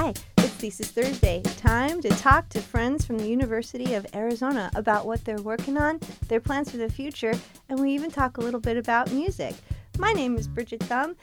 Hi, it's Thesis Thursday. Time to talk to friends from the University of Arizona about what they're working on, their plans for the future, and we even talk a little bit about music. My name is Bridget Thumb.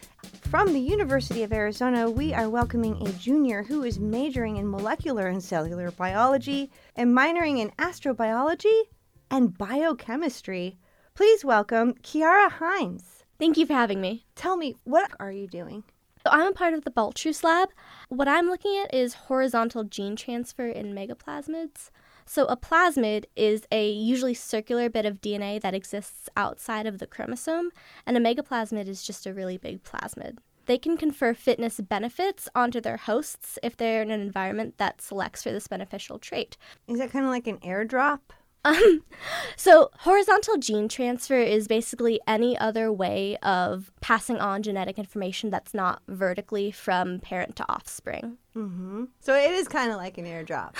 From the University of Arizona, we are welcoming a junior who is majoring in molecular and cellular biology and minoring in astrobiology and biochemistry. Please welcome Ciara Himes. Thank you for having me. Tell me, what are you doing? So I'm a part of the Baltrus lab. What I'm looking at is horizontal gene transfer in megaplasmids. So a plasmid is a usually circular bit of DNA that exists outside of the chromosome, and a megaplasmid is just a really big plasmid. They can confer fitness benefits onto their hosts if they're in an environment that selects for this beneficial trait. Is that kind of like an airdrop? Um, so, horizontal gene transfer is basically any other way of passing on genetic information that's not vertically from parent to offspring. Mm-hmm. So it is kind of like an airdrop.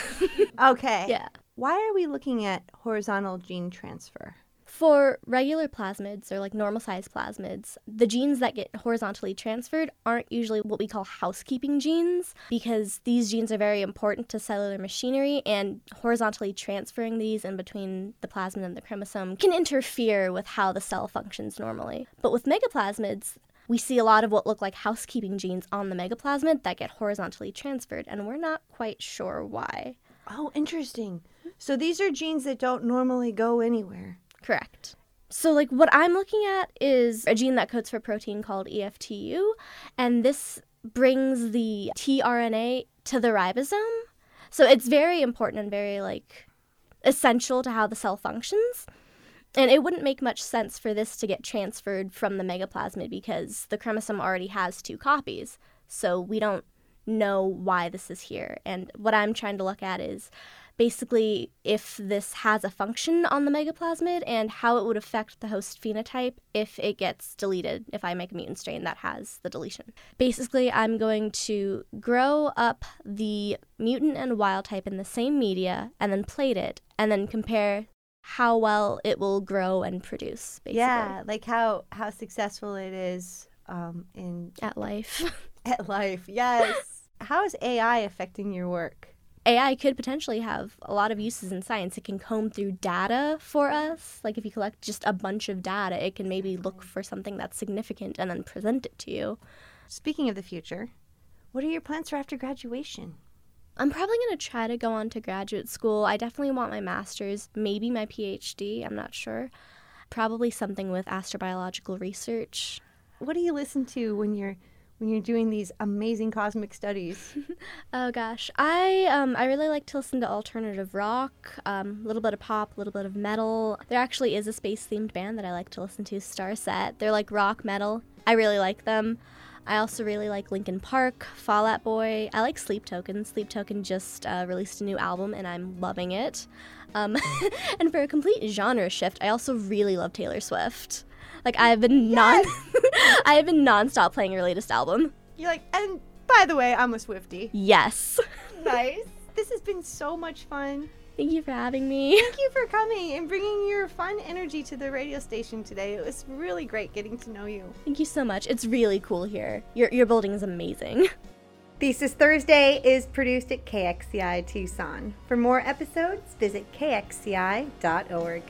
okay. Yeah. Why are we looking at horizontal gene transfer? For regular plasmids or like normal sized plasmids, the genes that get horizontally transferred aren't usually what we call housekeeping genes because these genes are very important to cellular machinery and horizontally transferring these in between the plasmid and the chromosome can interfere with how the cell functions normally. But with megaplasmids, we see a lot of what look like housekeeping genes on the megaplasmid that get horizontally transferred, and we're not quite sure why. Oh, interesting. So these are genes that don't normally go anywhere. Correct. So, like, what I'm looking at is a gene that codes for protein called EFTU, and this brings the tRNA to the ribosome. So, it's very important and very, like, essential to how the cell functions. And it wouldn't make much sense for this to get transferred from the megaplasmid because the chromosome already has two copies. So, we don't know why this is here. And what I'm trying to look at is basically if this has a function on the megaplasmid and how it would affect the host phenotype if it gets deleted, if I make a mutant strain that has the deletion. Basically, I'm going to grow up the mutant and wild type in the same media and then plate it and then compare how well it will grow and produce basically. Yeah, like how how successful it is um, in at life. at life. Yes. how is AI affecting your work? AI could potentially have a lot of uses in science. It can comb through data for us. Like if you collect just a bunch of data, it can maybe look for something that's significant and then present it to you. Speaking of the future, what are your plans for after graduation? I'm probably going to try to go on to graduate school. I definitely want my master's, maybe my PhD, I'm not sure. Probably something with astrobiological research. What do you listen to when you're when you're doing these amazing cosmic studies? oh gosh, I um, I really like to listen to alternative rock, a um, little bit of pop, a little bit of metal. There actually is a space themed band that I like to listen to, Starset. They're like rock metal. I really like them. I also really like Linkin Park, Fall Out Boy. I like Sleep Token. Sleep Token just uh, released a new album and I'm loving it. Um, and for a complete genre shift, I also really love Taylor Swift. Like I've been non, I have been nonstop playing your latest album. You're like, and by the way, I'm a Swiftie. Yes. nice. This has been so much fun. Thank you for having me. Thank you for coming and bringing your fun energy to the radio station today. It was really great getting to know you. Thank you so much. It's really cool here. Your, your building is amazing. Thesis Thursday is produced at KXCI Tucson. For more episodes, visit kxci.org.